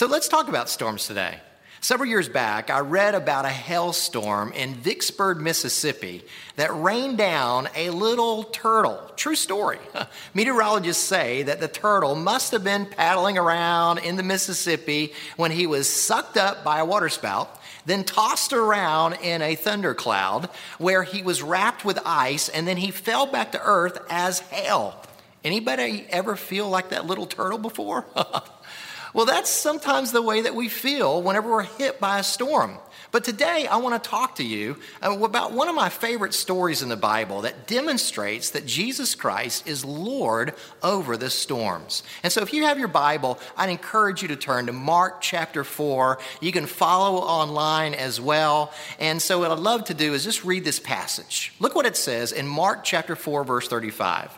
So let's talk about storms today. Several years back, I read about a hailstorm in Vicksburg, Mississippi that rained down a little turtle. True story. Meteorologists say that the turtle must have been paddling around in the Mississippi when he was sucked up by a waterspout, then tossed around in a thundercloud where he was wrapped with ice, and then he fell back to earth as hail. Anybody ever feel like that little turtle before? Well, that's sometimes the way that we feel whenever we're hit by a storm. But today, I want to talk to you uh, about one of my favorite stories in the Bible that demonstrates that Jesus Christ is Lord over the storms. And so, if you have your Bible, I'd encourage you to turn to Mark chapter 4. You can follow online as well. And so, what I'd love to do is just read this passage. Look what it says in Mark chapter 4, verse 35.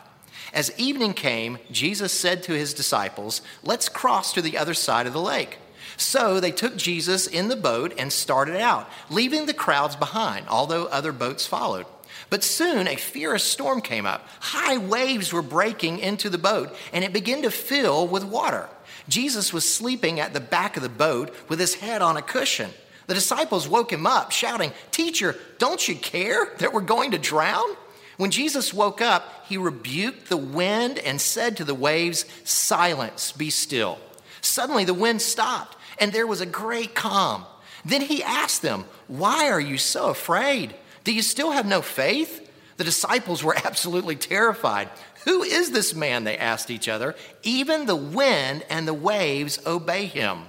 As evening came, Jesus said to his disciples, Let's cross to the other side of the lake. So they took Jesus in the boat and started out, leaving the crowds behind, although other boats followed. But soon a fierce storm came up. High waves were breaking into the boat, and it began to fill with water. Jesus was sleeping at the back of the boat with his head on a cushion. The disciples woke him up, shouting, Teacher, don't you care that we're going to drown? When Jesus woke up, he rebuked the wind and said to the waves, Silence, be still. Suddenly the wind stopped, and there was a great calm. Then he asked them, Why are you so afraid? Do you still have no faith? The disciples were absolutely terrified. Who is this man? They asked each other. Even the wind and the waves obey him.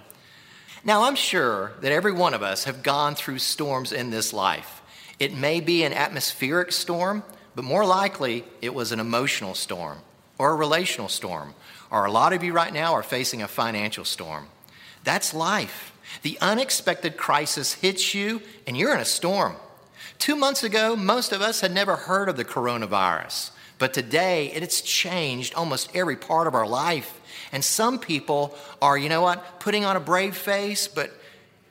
Now, I'm sure that every one of us have gone through storms in this life. It may be an atmospheric storm, but more likely it was an emotional storm or a relational storm, or a lot of you right now are facing a financial storm. That's life. The unexpected crisis hits you, and you're in a storm. Two months ago, most of us had never heard of the coronavirus, but today it's changed almost every part of our life. And some people are, you know what, putting on a brave face, but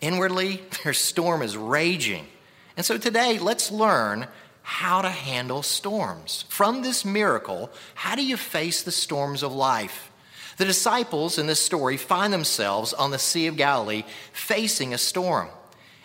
inwardly their storm is raging. And so today, let's learn how to handle storms. From this miracle, how do you face the storms of life? The disciples in this story find themselves on the Sea of Galilee facing a storm.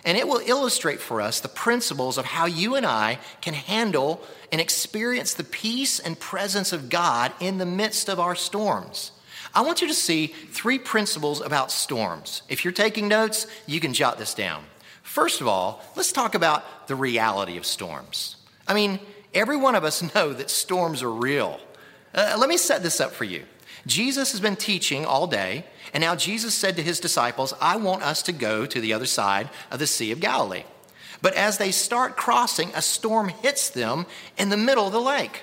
And it will illustrate for us the principles of how you and I can handle and experience the peace and presence of God in the midst of our storms. I want you to see three principles about storms. If you're taking notes, you can jot this down. First of all, let's talk about the reality of storms. I mean, every one of us know that storms are real. Uh, let me set this up for you. Jesus has been teaching all day, and now Jesus said to his disciples, I want us to go to the other side of the Sea of Galilee. But as they start crossing, a storm hits them in the middle of the lake.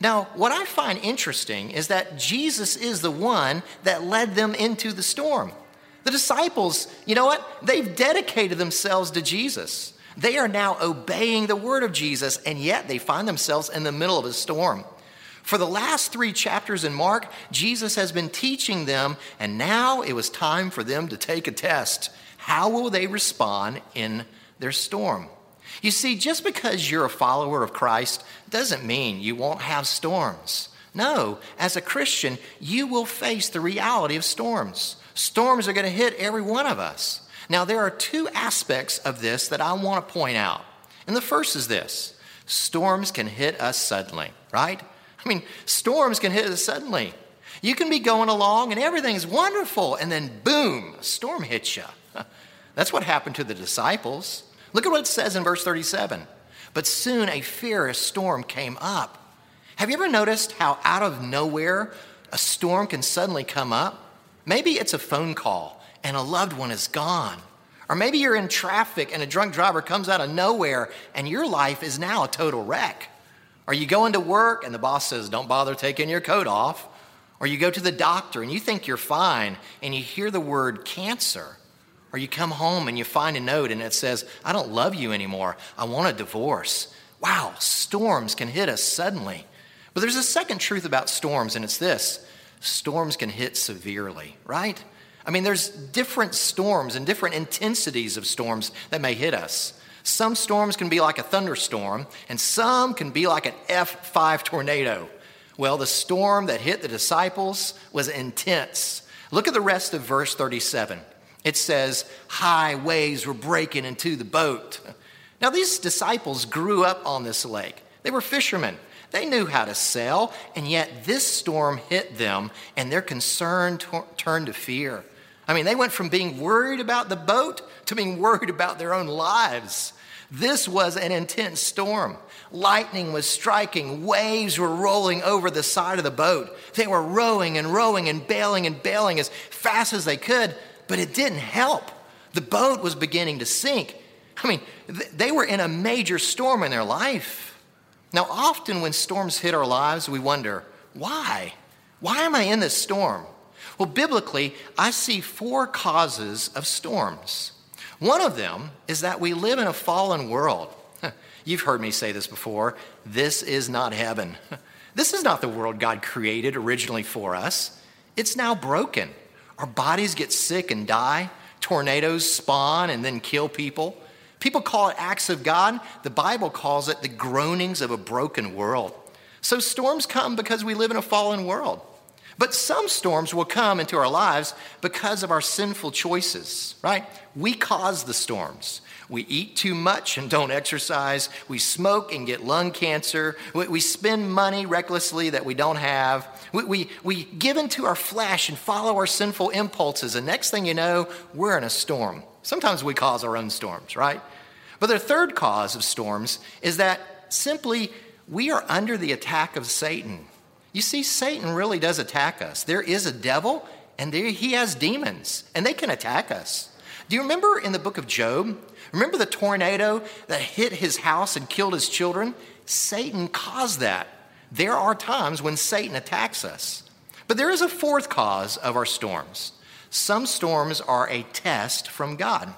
Now, what I find interesting is that Jesus is the one that led them into the storm. The disciples, you know what? They've dedicated themselves to Jesus. They are now obeying the word of Jesus, and yet they find themselves in the middle of a storm. For the last three chapters in Mark, Jesus has been teaching them, and now it was time for them to take a test. How will they respond in their storm? You see, just because you're a follower of Christ doesn't mean you won't have storms. No, as a Christian, you will face the reality of storms. Storms are going to hit every one of us. Now, there are two aspects of this that I want to point out. And the first is this storms can hit us suddenly, right? I mean, storms can hit us suddenly. You can be going along and everything's wonderful, and then boom, a storm hits you. That's what happened to the disciples. Look at what it says in verse 37. But soon a fierce storm came up. Have you ever noticed how out of nowhere a storm can suddenly come up? Maybe it's a phone call and a loved one is gone. Or maybe you're in traffic and a drunk driver comes out of nowhere and your life is now a total wreck. Are you going to work and the boss says, Don't bother taking your coat off? Or you go to the doctor and you think you're fine and you hear the word cancer. Or you come home and you find a note and it says, I don't love you anymore. I want a divorce. Wow, storms can hit us suddenly. But there's a second truth about storms, and it's this storms can hit severely, right? I mean, there's different storms and different intensities of storms that may hit us. Some storms can be like a thunderstorm, and some can be like an F5 tornado. Well, the storm that hit the disciples was intense. Look at the rest of verse 37. It says, High waves were breaking into the boat. Now, these disciples grew up on this lake. They were fishermen. They knew how to sail, and yet this storm hit them, and their concern t- turned to fear. I mean, they went from being worried about the boat to being worried about their own lives. This was an intense storm. Lightning was striking, waves were rolling over the side of the boat. They were rowing and rowing and bailing and bailing as fast as they could, but it didn't help. The boat was beginning to sink. I mean, they were in a major storm in their life. Now, often when storms hit our lives, we wonder, why? Why am I in this storm? Well, biblically, I see four causes of storms. One of them is that we live in a fallen world. You've heard me say this before. This is not heaven. This is not the world God created originally for us. It's now broken. Our bodies get sick and die. Tornadoes spawn and then kill people. People call it acts of God. The Bible calls it the groanings of a broken world. So storms come because we live in a fallen world. But some storms will come into our lives because of our sinful choices, right? We cause the storms. We eat too much and don't exercise. We smoke and get lung cancer. We, spend money recklessly that we don't have. We, we, we give into our flesh and follow our sinful impulses. And next thing you know, we're in a storm. Sometimes we cause our own storms, right? But the third cause of storms is that simply we are under the attack of Satan. You see, Satan really does attack us. There is a devil, and there, he has demons, and they can attack us. Do you remember in the book of Job? Remember the tornado that hit his house and killed his children? Satan caused that. There are times when Satan attacks us. But there is a fourth cause of our storms. Some storms are a test from God.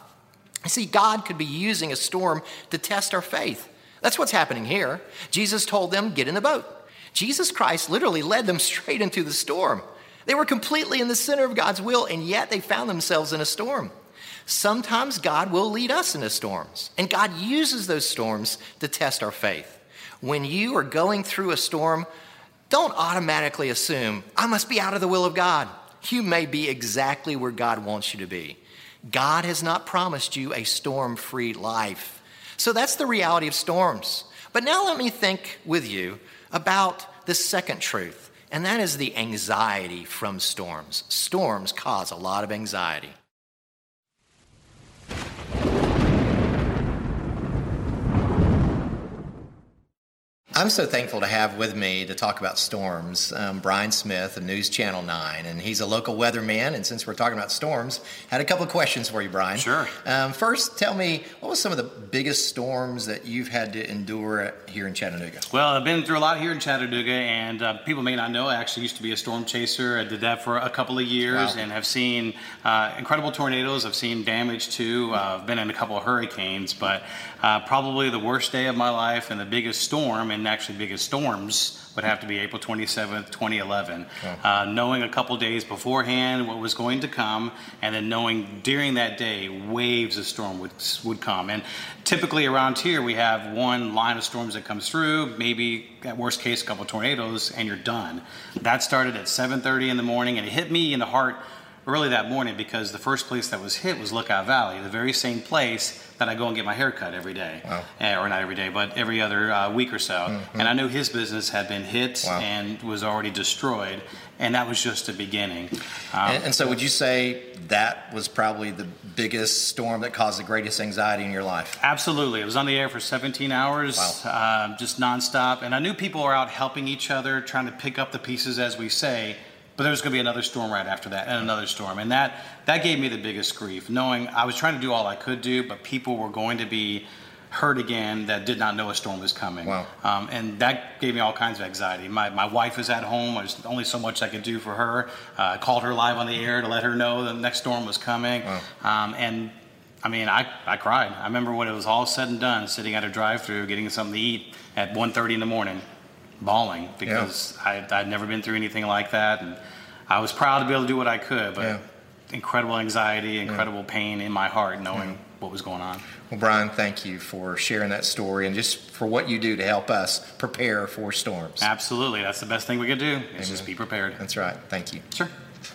You see, God could be using a storm to test our faith. That's what's happening here. Jesus told them, Get in the boat. Jesus Christ literally led them straight into the storm. They were completely in the center of God's will, and yet they found themselves in a storm. Sometimes God will lead us into storms, and God uses those storms to test our faith. When you are going through a storm, don't automatically assume, I must be out of the will of God. You may be exactly where God wants you to be. God has not promised you a storm free life. So that's the reality of storms. But now let me think with you about the second truth, and that is the anxiety from storms. Storms cause a lot of anxiety. I'm so thankful to have with me to talk about storms um, Brian Smith of News Channel 9. And he's a local weatherman. And since we're talking about storms, had a couple of questions for you, Brian. Sure. Um, first, tell me, what was some of the biggest storms that you've had to endure here in Chattanooga? Well, I've been through a lot here in Chattanooga. And uh, people may not know, I actually used to be a storm chaser. I did that for a couple of years wow. and have seen uh, incredible tornadoes. I've seen damage too. Uh, I've been in a couple of hurricanes. But uh, probably the worst day of my life and the biggest storm, and actually biggest storms, would have to be April 27th, 2011. Uh, knowing a couple days beforehand what was going to come, and then knowing during that day waves of storm would, would come. And typically around here, we have one line of storms that comes through, maybe at worst case, a couple tornadoes, and you're done. That started at 7:30 in the morning, and it hit me in the heart early that morning because the first place that was hit was Lookout Valley, the very same place that I go and get my hair cut every day, wow. uh, or not every day, but every other uh, week or so. Mm-hmm. And I knew his business had been hit wow. and was already destroyed, and that was just the beginning. Um, and, and, so, would you say that was probably the biggest storm that caused the greatest anxiety in your life? Absolutely. It was on the air for 17 hours, wow. uh, just nonstop, and I knew people were out helping each other, trying to pick up the pieces, as we say but there was going to be another storm right after that and another storm and that that gave me the biggest grief knowing i was trying to do all i could do but people were going to be hurt again that did not know a storm was coming. Wow. Um, and that gave me all kinds of anxiety. My, my wife was at home. There's only so much I could do for her. Uh, I called her live on the air to let her know the next storm was coming. Wow. Um, and I mean, I, I cried. I remember when it was all said and done, sitting at a drive-through, getting something to eat at 1.30 in the morning, bawling because yeah. I, I'd never been through anything like that. And I was proud to be able to do what I could, but yeah. incredible anxiety, incredible yeah. pain in my heart knowing what was going on. Well, Brian, thank you for sharing that story and just for what you do to help us prepare for storms. Absolutely. That's the best thing we could do is just be prepared. That's right. Thank you. Sure.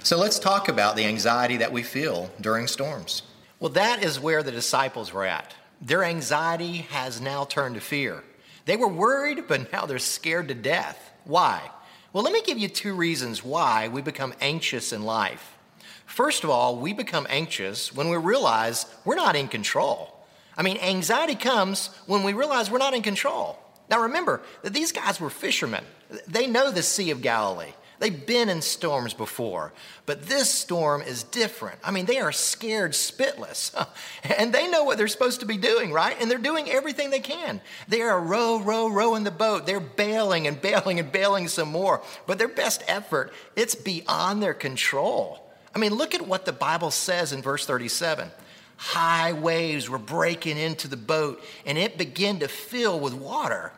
So let's talk about the anxiety that we feel during storms. Well, that is where the disciples were at. Their anxiety has now turned to fear. They were worried, but now they're scared to death. Why? Well, let me give you two reasons why we become anxious in life. First of all, we become anxious when we realize we're not in control. I mean, anxiety comes when we realize we're not in control. Now, remember that these guys were fishermen. They know the Sea of Galilee. They've been in storms before, but this storm is different. I mean, they are scared spitless, and they know what they're supposed to be doing, right? And they're doing everything they can. They are row, row, rowing the boat. They're bailing and bailing and bailing some more, but their best effort, it's beyond their control. I mean, look at what the Bible says in verse 37 high waves were breaking into the boat and it began to fill with water.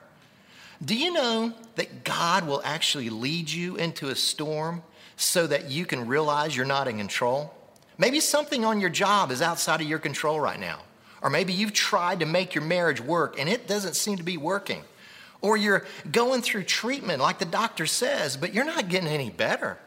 Do you know that God will actually lead you into a storm so that you can realize you're not in control? Maybe something on your job is outside of your control right now. Or maybe you've tried to make your marriage work and it doesn't seem to be working. Or you're going through treatment like the doctor says, but you're not getting any better.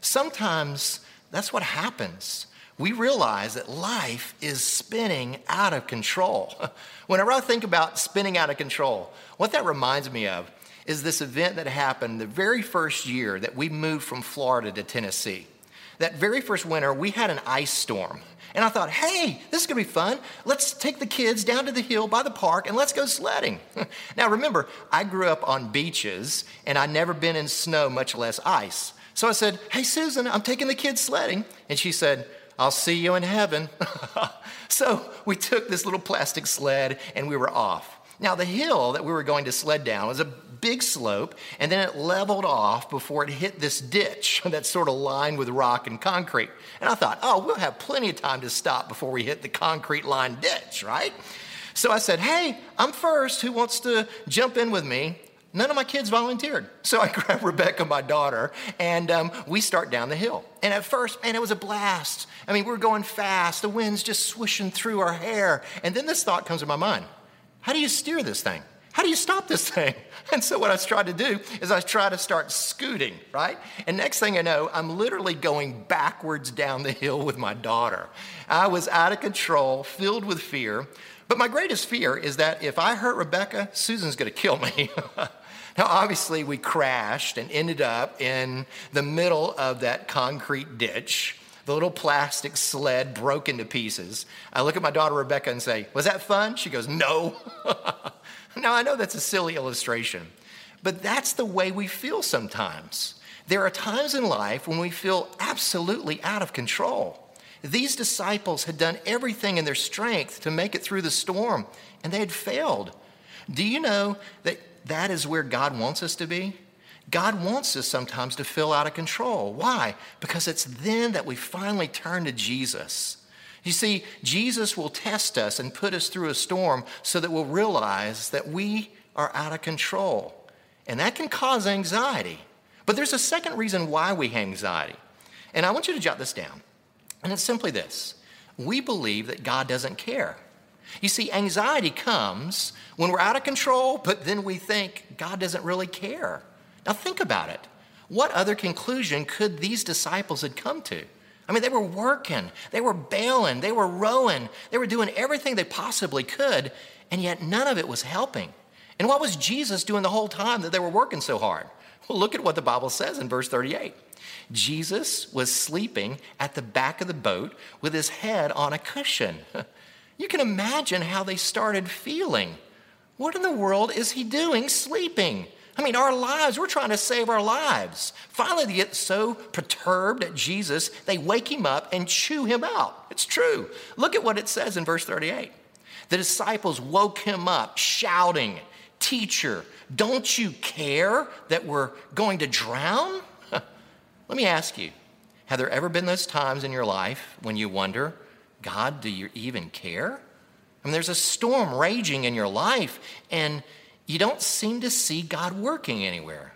Sometimes that's what happens we realize that life is spinning out of control. Whenever I think about spinning out of control, what that reminds me of is this event that happened the very first year that we moved from Florida to Tennessee. That very first winter, we had an ice storm. And I thought, hey, this is gonna be fun. Let's take the kids down to the hill by the park and let's go sledding. now, remember, I grew up on beaches and I'd never been in snow, much less ice. So I said, hey, Susan, I'm taking the kids sledding. And she said, I'll see you in heaven. so we took this little plastic sled and we were off. Now, the hill that we were going to sled down was a big slope, and then it leveled off before it hit this ditch that's sort of lined with rock and concrete. And I thought, oh, we'll have plenty of time to stop before we hit the concrete lined ditch, right? So I said, hey, I'm first. Who wants to jump in with me? None of my kids volunteered. So I grabbed Rebecca, my daughter, and um, we start down the hill. And at first, man, it was a blast. I mean, we are going fast. The wind's just swishing through our hair. And then this thought comes to my mind How do you steer this thing? How do you stop this thing? And so what I tried to do is I tried to start scooting, right? And next thing I know, I'm literally going backwards down the hill with my daughter. I was out of control, filled with fear. But my greatest fear is that if I hurt Rebecca, Susan's gonna kill me. Now, obviously, we crashed and ended up in the middle of that concrete ditch. The little plastic sled broke into pieces. I look at my daughter Rebecca and say, Was that fun? She goes, No. now, I know that's a silly illustration, but that's the way we feel sometimes. There are times in life when we feel absolutely out of control. These disciples had done everything in their strength to make it through the storm, and they had failed. Do you know that that is where God wants us to be? God wants us sometimes to feel out of control. Why? Because it's then that we finally turn to Jesus. You see, Jesus will test us and put us through a storm so that we'll realize that we are out of control. And that can cause anxiety. But there's a second reason why we have anxiety. And I want you to jot this down. And it's simply this we believe that God doesn't care. You see, anxiety comes when we're out of control, but then we think God doesn't really care. Now, think about it. What other conclusion could these disciples have come to? I mean, they were working, they were bailing, they were rowing, they were doing everything they possibly could, and yet none of it was helping. And what was Jesus doing the whole time that they were working so hard? Well, look at what the Bible says in verse 38. Jesus was sleeping at the back of the boat with his head on a cushion. You can imagine how they started feeling. What in the world is he doing sleeping? I mean, our lives, we're trying to save our lives. Finally, they get so perturbed at Jesus, they wake him up and chew him out. It's true. Look at what it says in verse 38. The disciples woke him up shouting, Teacher, don't you care that we're going to drown? Let me ask you have there ever been those times in your life when you wonder, God, do you even care? I mean, there's a storm raging in your life, and you don't seem to see God working anywhere.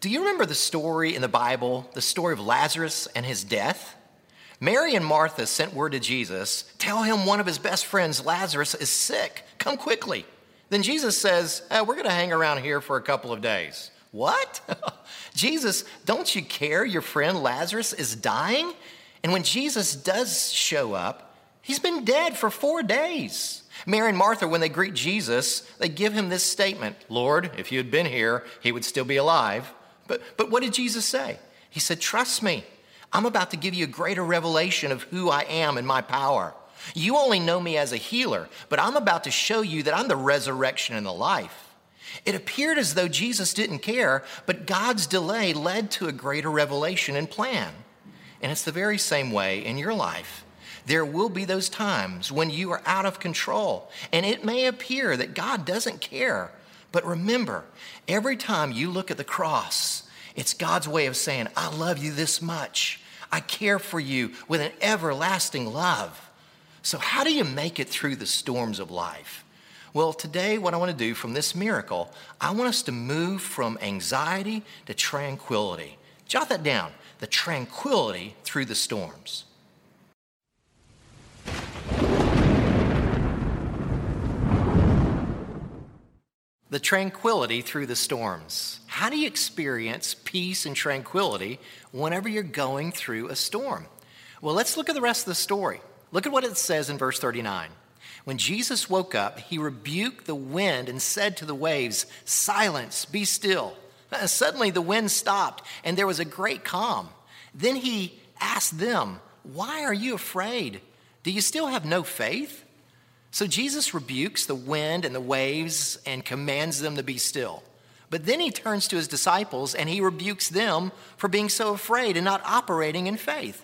Do you remember the story in the Bible, the story of Lazarus and his death? Mary and Martha sent word to Jesus tell him one of his best friends, Lazarus, is sick. Come quickly. Then Jesus says, eh, We're going to hang around here for a couple of days. What? Jesus, don't you care your friend Lazarus is dying? And when Jesus does show up, he's been dead for four days. Mary and Martha, when they greet Jesus, they give him this statement Lord, if you had been here, he would still be alive. But, but what did Jesus say? He said, Trust me. I'm about to give you a greater revelation of who I am and my power. You only know me as a healer, but I'm about to show you that I'm the resurrection and the life. It appeared as though Jesus didn't care, but God's delay led to a greater revelation and plan. And it's the very same way in your life. There will be those times when you are out of control, and it may appear that God doesn't care. But remember, every time you look at the cross, it's God's way of saying, I love you this much. I care for you with an everlasting love. So, how do you make it through the storms of life? Well, today, what I want to do from this miracle, I want us to move from anxiety to tranquility. Jot that down the tranquility through the storms. The tranquility through the storms. How do you experience peace and tranquility whenever you're going through a storm? Well, let's look at the rest of the story. Look at what it says in verse 39. When Jesus woke up, he rebuked the wind and said to the waves, Silence, be still. Suddenly the wind stopped and there was a great calm. Then he asked them, Why are you afraid? Do you still have no faith? So Jesus rebukes the wind and the waves and commands them to be still. But then he turns to his disciples and he rebukes them for being so afraid and not operating in faith.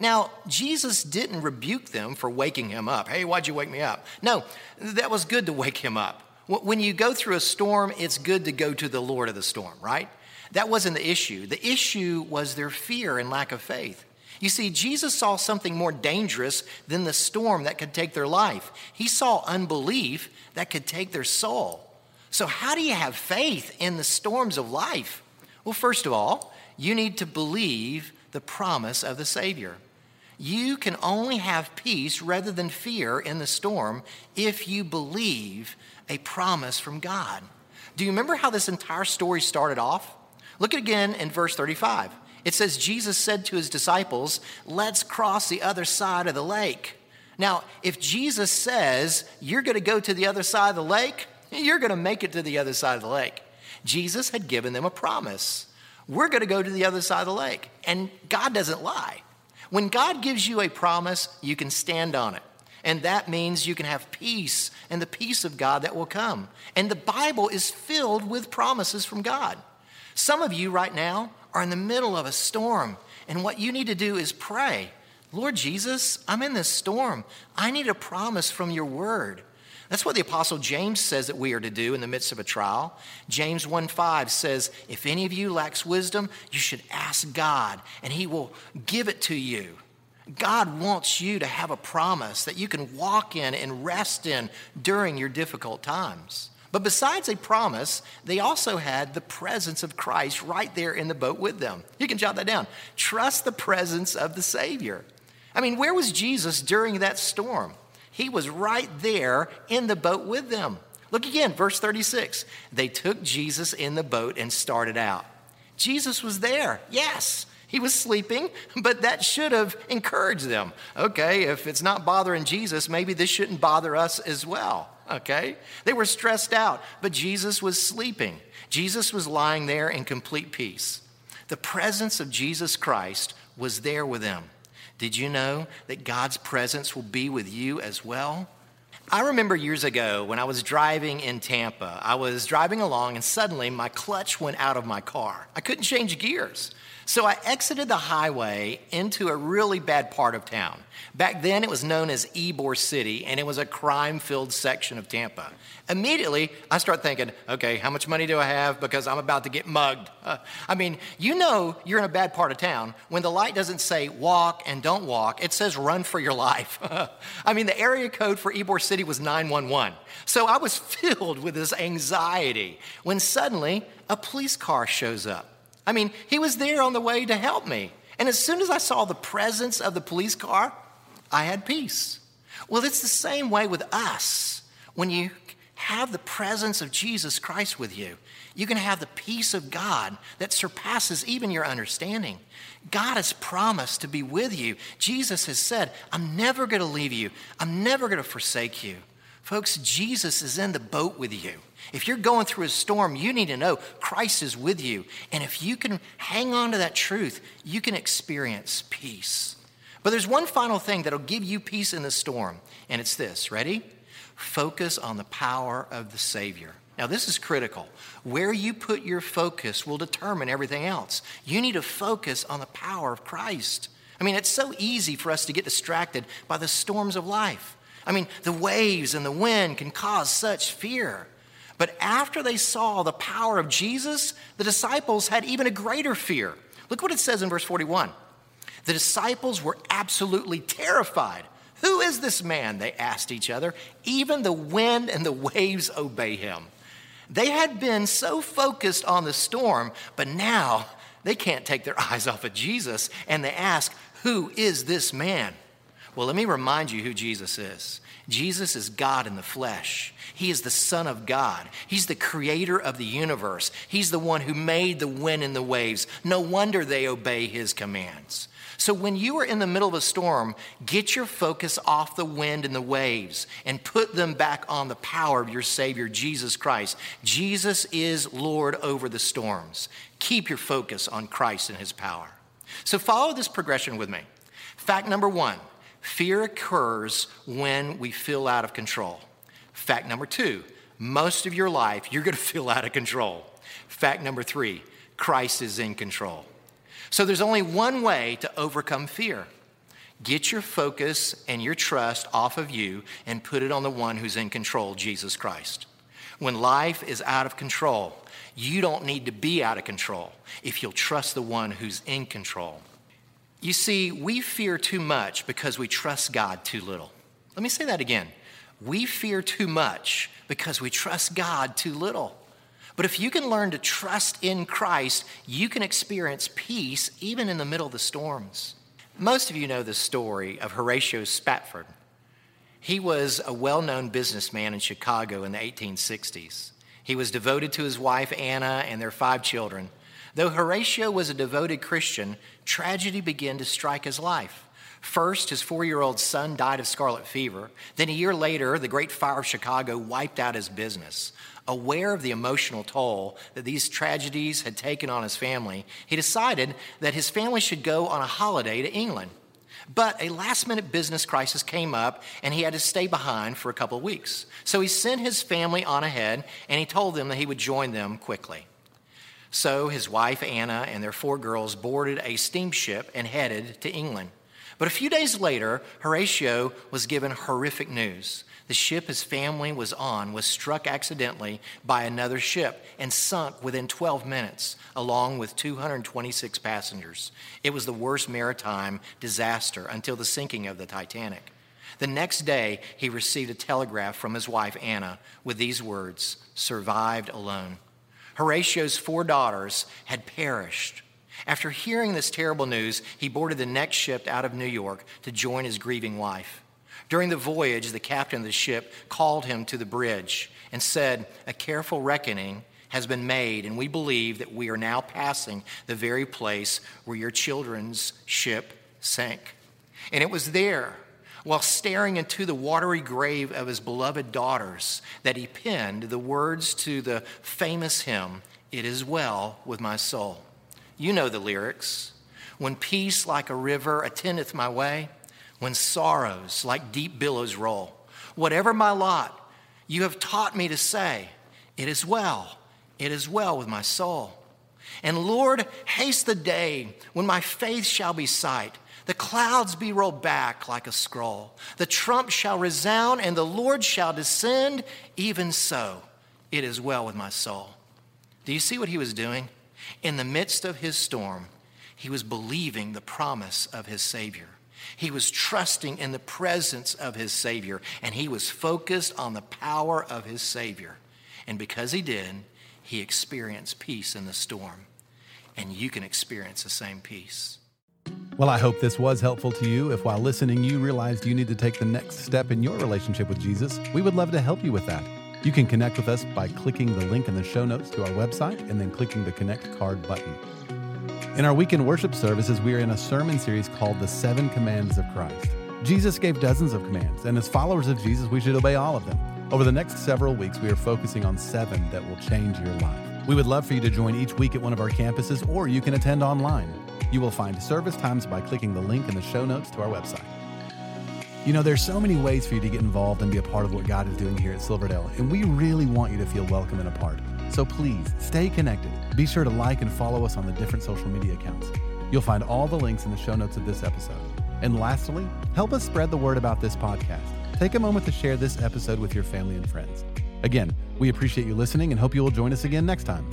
Now, Jesus didn't rebuke them for waking him up. Hey, why'd you wake me up? No, that was good to wake him up. When you go through a storm, it's good to go to the Lord of the storm, right? That wasn't the issue. The issue was their fear and lack of faith. You see, Jesus saw something more dangerous than the storm that could take their life. He saw unbelief that could take their soul. So, how do you have faith in the storms of life? Well, first of all, you need to believe the promise of the Savior. You can only have peace rather than fear in the storm if you believe a promise from God. Do you remember how this entire story started off? Look again in verse 35. It says, Jesus said to his disciples, Let's cross the other side of the lake. Now, if Jesus says you're going to go to the other side of the lake, you're going to make it to the other side of the lake. Jesus had given them a promise. We're going to go to the other side of the lake. And God doesn't lie. When God gives you a promise, you can stand on it. And that means you can have peace and the peace of God that will come. And the Bible is filled with promises from God. Some of you right now are in the middle of a storm, and what you need to do is pray Lord Jesus, I'm in this storm. I need a promise from your word. That's what the apostle James says that we are to do in the midst of a trial. James 1:5 says, "If any of you lacks wisdom, you should ask God, and he will give it to you." God wants you to have a promise that you can walk in and rest in during your difficult times. But besides a promise, they also had the presence of Christ right there in the boat with them. You can jot that down. Trust the presence of the Savior. I mean, where was Jesus during that storm? He was right there in the boat with them. Look again, verse 36. They took Jesus in the boat and started out. Jesus was there, yes. He was sleeping, but that should have encouraged them. Okay, if it's not bothering Jesus, maybe this shouldn't bother us as well okay? They were stressed out, but Jesus was sleeping. Jesus was lying there in complete peace. The presence of Jesus Christ was there with them. Did you know that God's presence will be with you as well? I remember years ago when I was driving in Tampa, I was driving along and suddenly my clutch went out of my car. I couldn't change gears. So I exited the highway into a really bad part of town. Back then, it was known as Ybor City, and it was a crime filled section of Tampa. Immediately, I start thinking, okay, how much money do I have? Because I'm about to get mugged. Uh, I mean, you know you're in a bad part of town when the light doesn't say walk and don't walk, it says run for your life. I mean, the area code for Ybor City was 911. So I was filled with this anxiety when suddenly a police car shows up. I mean, he was there on the way to help me. And as soon as I saw the presence of the police car, I had peace. Well, it's the same way with us. When you have the presence of Jesus Christ with you, you can have the peace of God that surpasses even your understanding. God has promised to be with you. Jesus has said, I'm never going to leave you, I'm never going to forsake you. Folks, Jesus is in the boat with you. If you're going through a storm, you need to know Christ is with you. And if you can hang on to that truth, you can experience peace. But there's one final thing that'll give you peace in the storm, and it's this ready? Focus on the power of the Savior. Now, this is critical. Where you put your focus will determine everything else. You need to focus on the power of Christ. I mean, it's so easy for us to get distracted by the storms of life. I mean, the waves and the wind can cause such fear. But after they saw the power of Jesus, the disciples had even a greater fear. Look what it says in verse 41. The disciples were absolutely terrified. Who is this man? They asked each other. Even the wind and the waves obey him. They had been so focused on the storm, but now they can't take their eyes off of Jesus and they ask, Who is this man? Well, let me remind you who Jesus is. Jesus is God in the flesh. He is the Son of God. He's the creator of the universe. He's the one who made the wind and the waves. No wonder they obey his commands. So when you are in the middle of a storm, get your focus off the wind and the waves and put them back on the power of your Savior, Jesus Christ. Jesus is Lord over the storms. Keep your focus on Christ and his power. So follow this progression with me. Fact number one Fear occurs when we feel out of control. Fact number two, most of your life you're going to feel out of control. Fact number three, Christ is in control. So there's only one way to overcome fear. Get your focus and your trust off of you and put it on the one who's in control, Jesus Christ. When life is out of control, you don't need to be out of control if you'll trust the one who's in control. You see, we fear too much because we trust God too little. Let me say that again. We fear too much because we trust God too little. But if you can learn to trust in Christ, you can experience peace even in the middle of the storms. Most of you know the story of Horatio Spafford. He was a well known businessman in Chicago in the 1860s. He was devoted to his wife Anna and their five children. Though Horatio was a devoted Christian, tragedy began to strike his life. First, his four year old son died of scarlet fever. Then, a year later, the Great Fire of Chicago wiped out his business. Aware of the emotional toll that these tragedies had taken on his family, he decided that his family should go on a holiday to England. But a last minute business crisis came up and he had to stay behind for a couple of weeks. So he sent his family on ahead and he told them that he would join them quickly. So his wife Anna and their four girls boarded a steamship and headed to England. But a few days later, Horatio was given horrific news. The ship his family was on was struck accidentally by another ship and sunk within 12 minutes, along with 226 passengers. It was the worst maritime disaster until the sinking of the Titanic. The next day, he received a telegraph from his wife Anna with these words Survived alone. Horatio's four daughters had perished. After hearing this terrible news, he boarded the next ship out of New York to join his grieving wife. During the voyage, the captain of the ship called him to the bridge and said, A careful reckoning has been made, and we believe that we are now passing the very place where your children's ship sank. And it was there while staring into the watery grave of his beloved daughters that he penned the words to the famous hymn, It Is Well with My Soul. You know the lyrics. When peace like a river attendeth my way, when sorrows like deep billows roll, whatever my lot, you have taught me to say, It is well, it is well with my soul. And Lord, haste the day when my faith shall be sight. The clouds be rolled back like a scroll. The trump shall resound, and the Lord shall descend. Even so, it is well with my soul. Do you see what he was doing? In the midst of his storm, he was believing the promise of his Savior. He was trusting in the presence of his Savior, and he was focused on the power of his Savior. And because he did, he experienced peace in the storm. And you can experience the same peace. Well, I hope this was helpful to you. If while listening you realized you need to take the next step in your relationship with Jesus, we would love to help you with that. You can connect with us by clicking the link in the show notes to our website and then clicking the Connect card button. In our weekend worship services, we are in a sermon series called The Seven Commands of Christ. Jesus gave dozens of commands, and as followers of Jesus, we should obey all of them. Over the next several weeks, we are focusing on seven that will change your life. We would love for you to join each week at one of our campuses, or you can attend online. You will find service times by clicking the link in the show notes to our website. You know, there's so many ways for you to get involved and be a part of what God is doing here at Silverdale, and we really want you to feel welcome and a part. So please stay connected. Be sure to like and follow us on the different social media accounts. You'll find all the links in the show notes of this episode. And lastly, help us spread the word about this podcast. Take a moment to share this episode with your family and friends. Again, we appreciate you listening and hope you will join us again next time.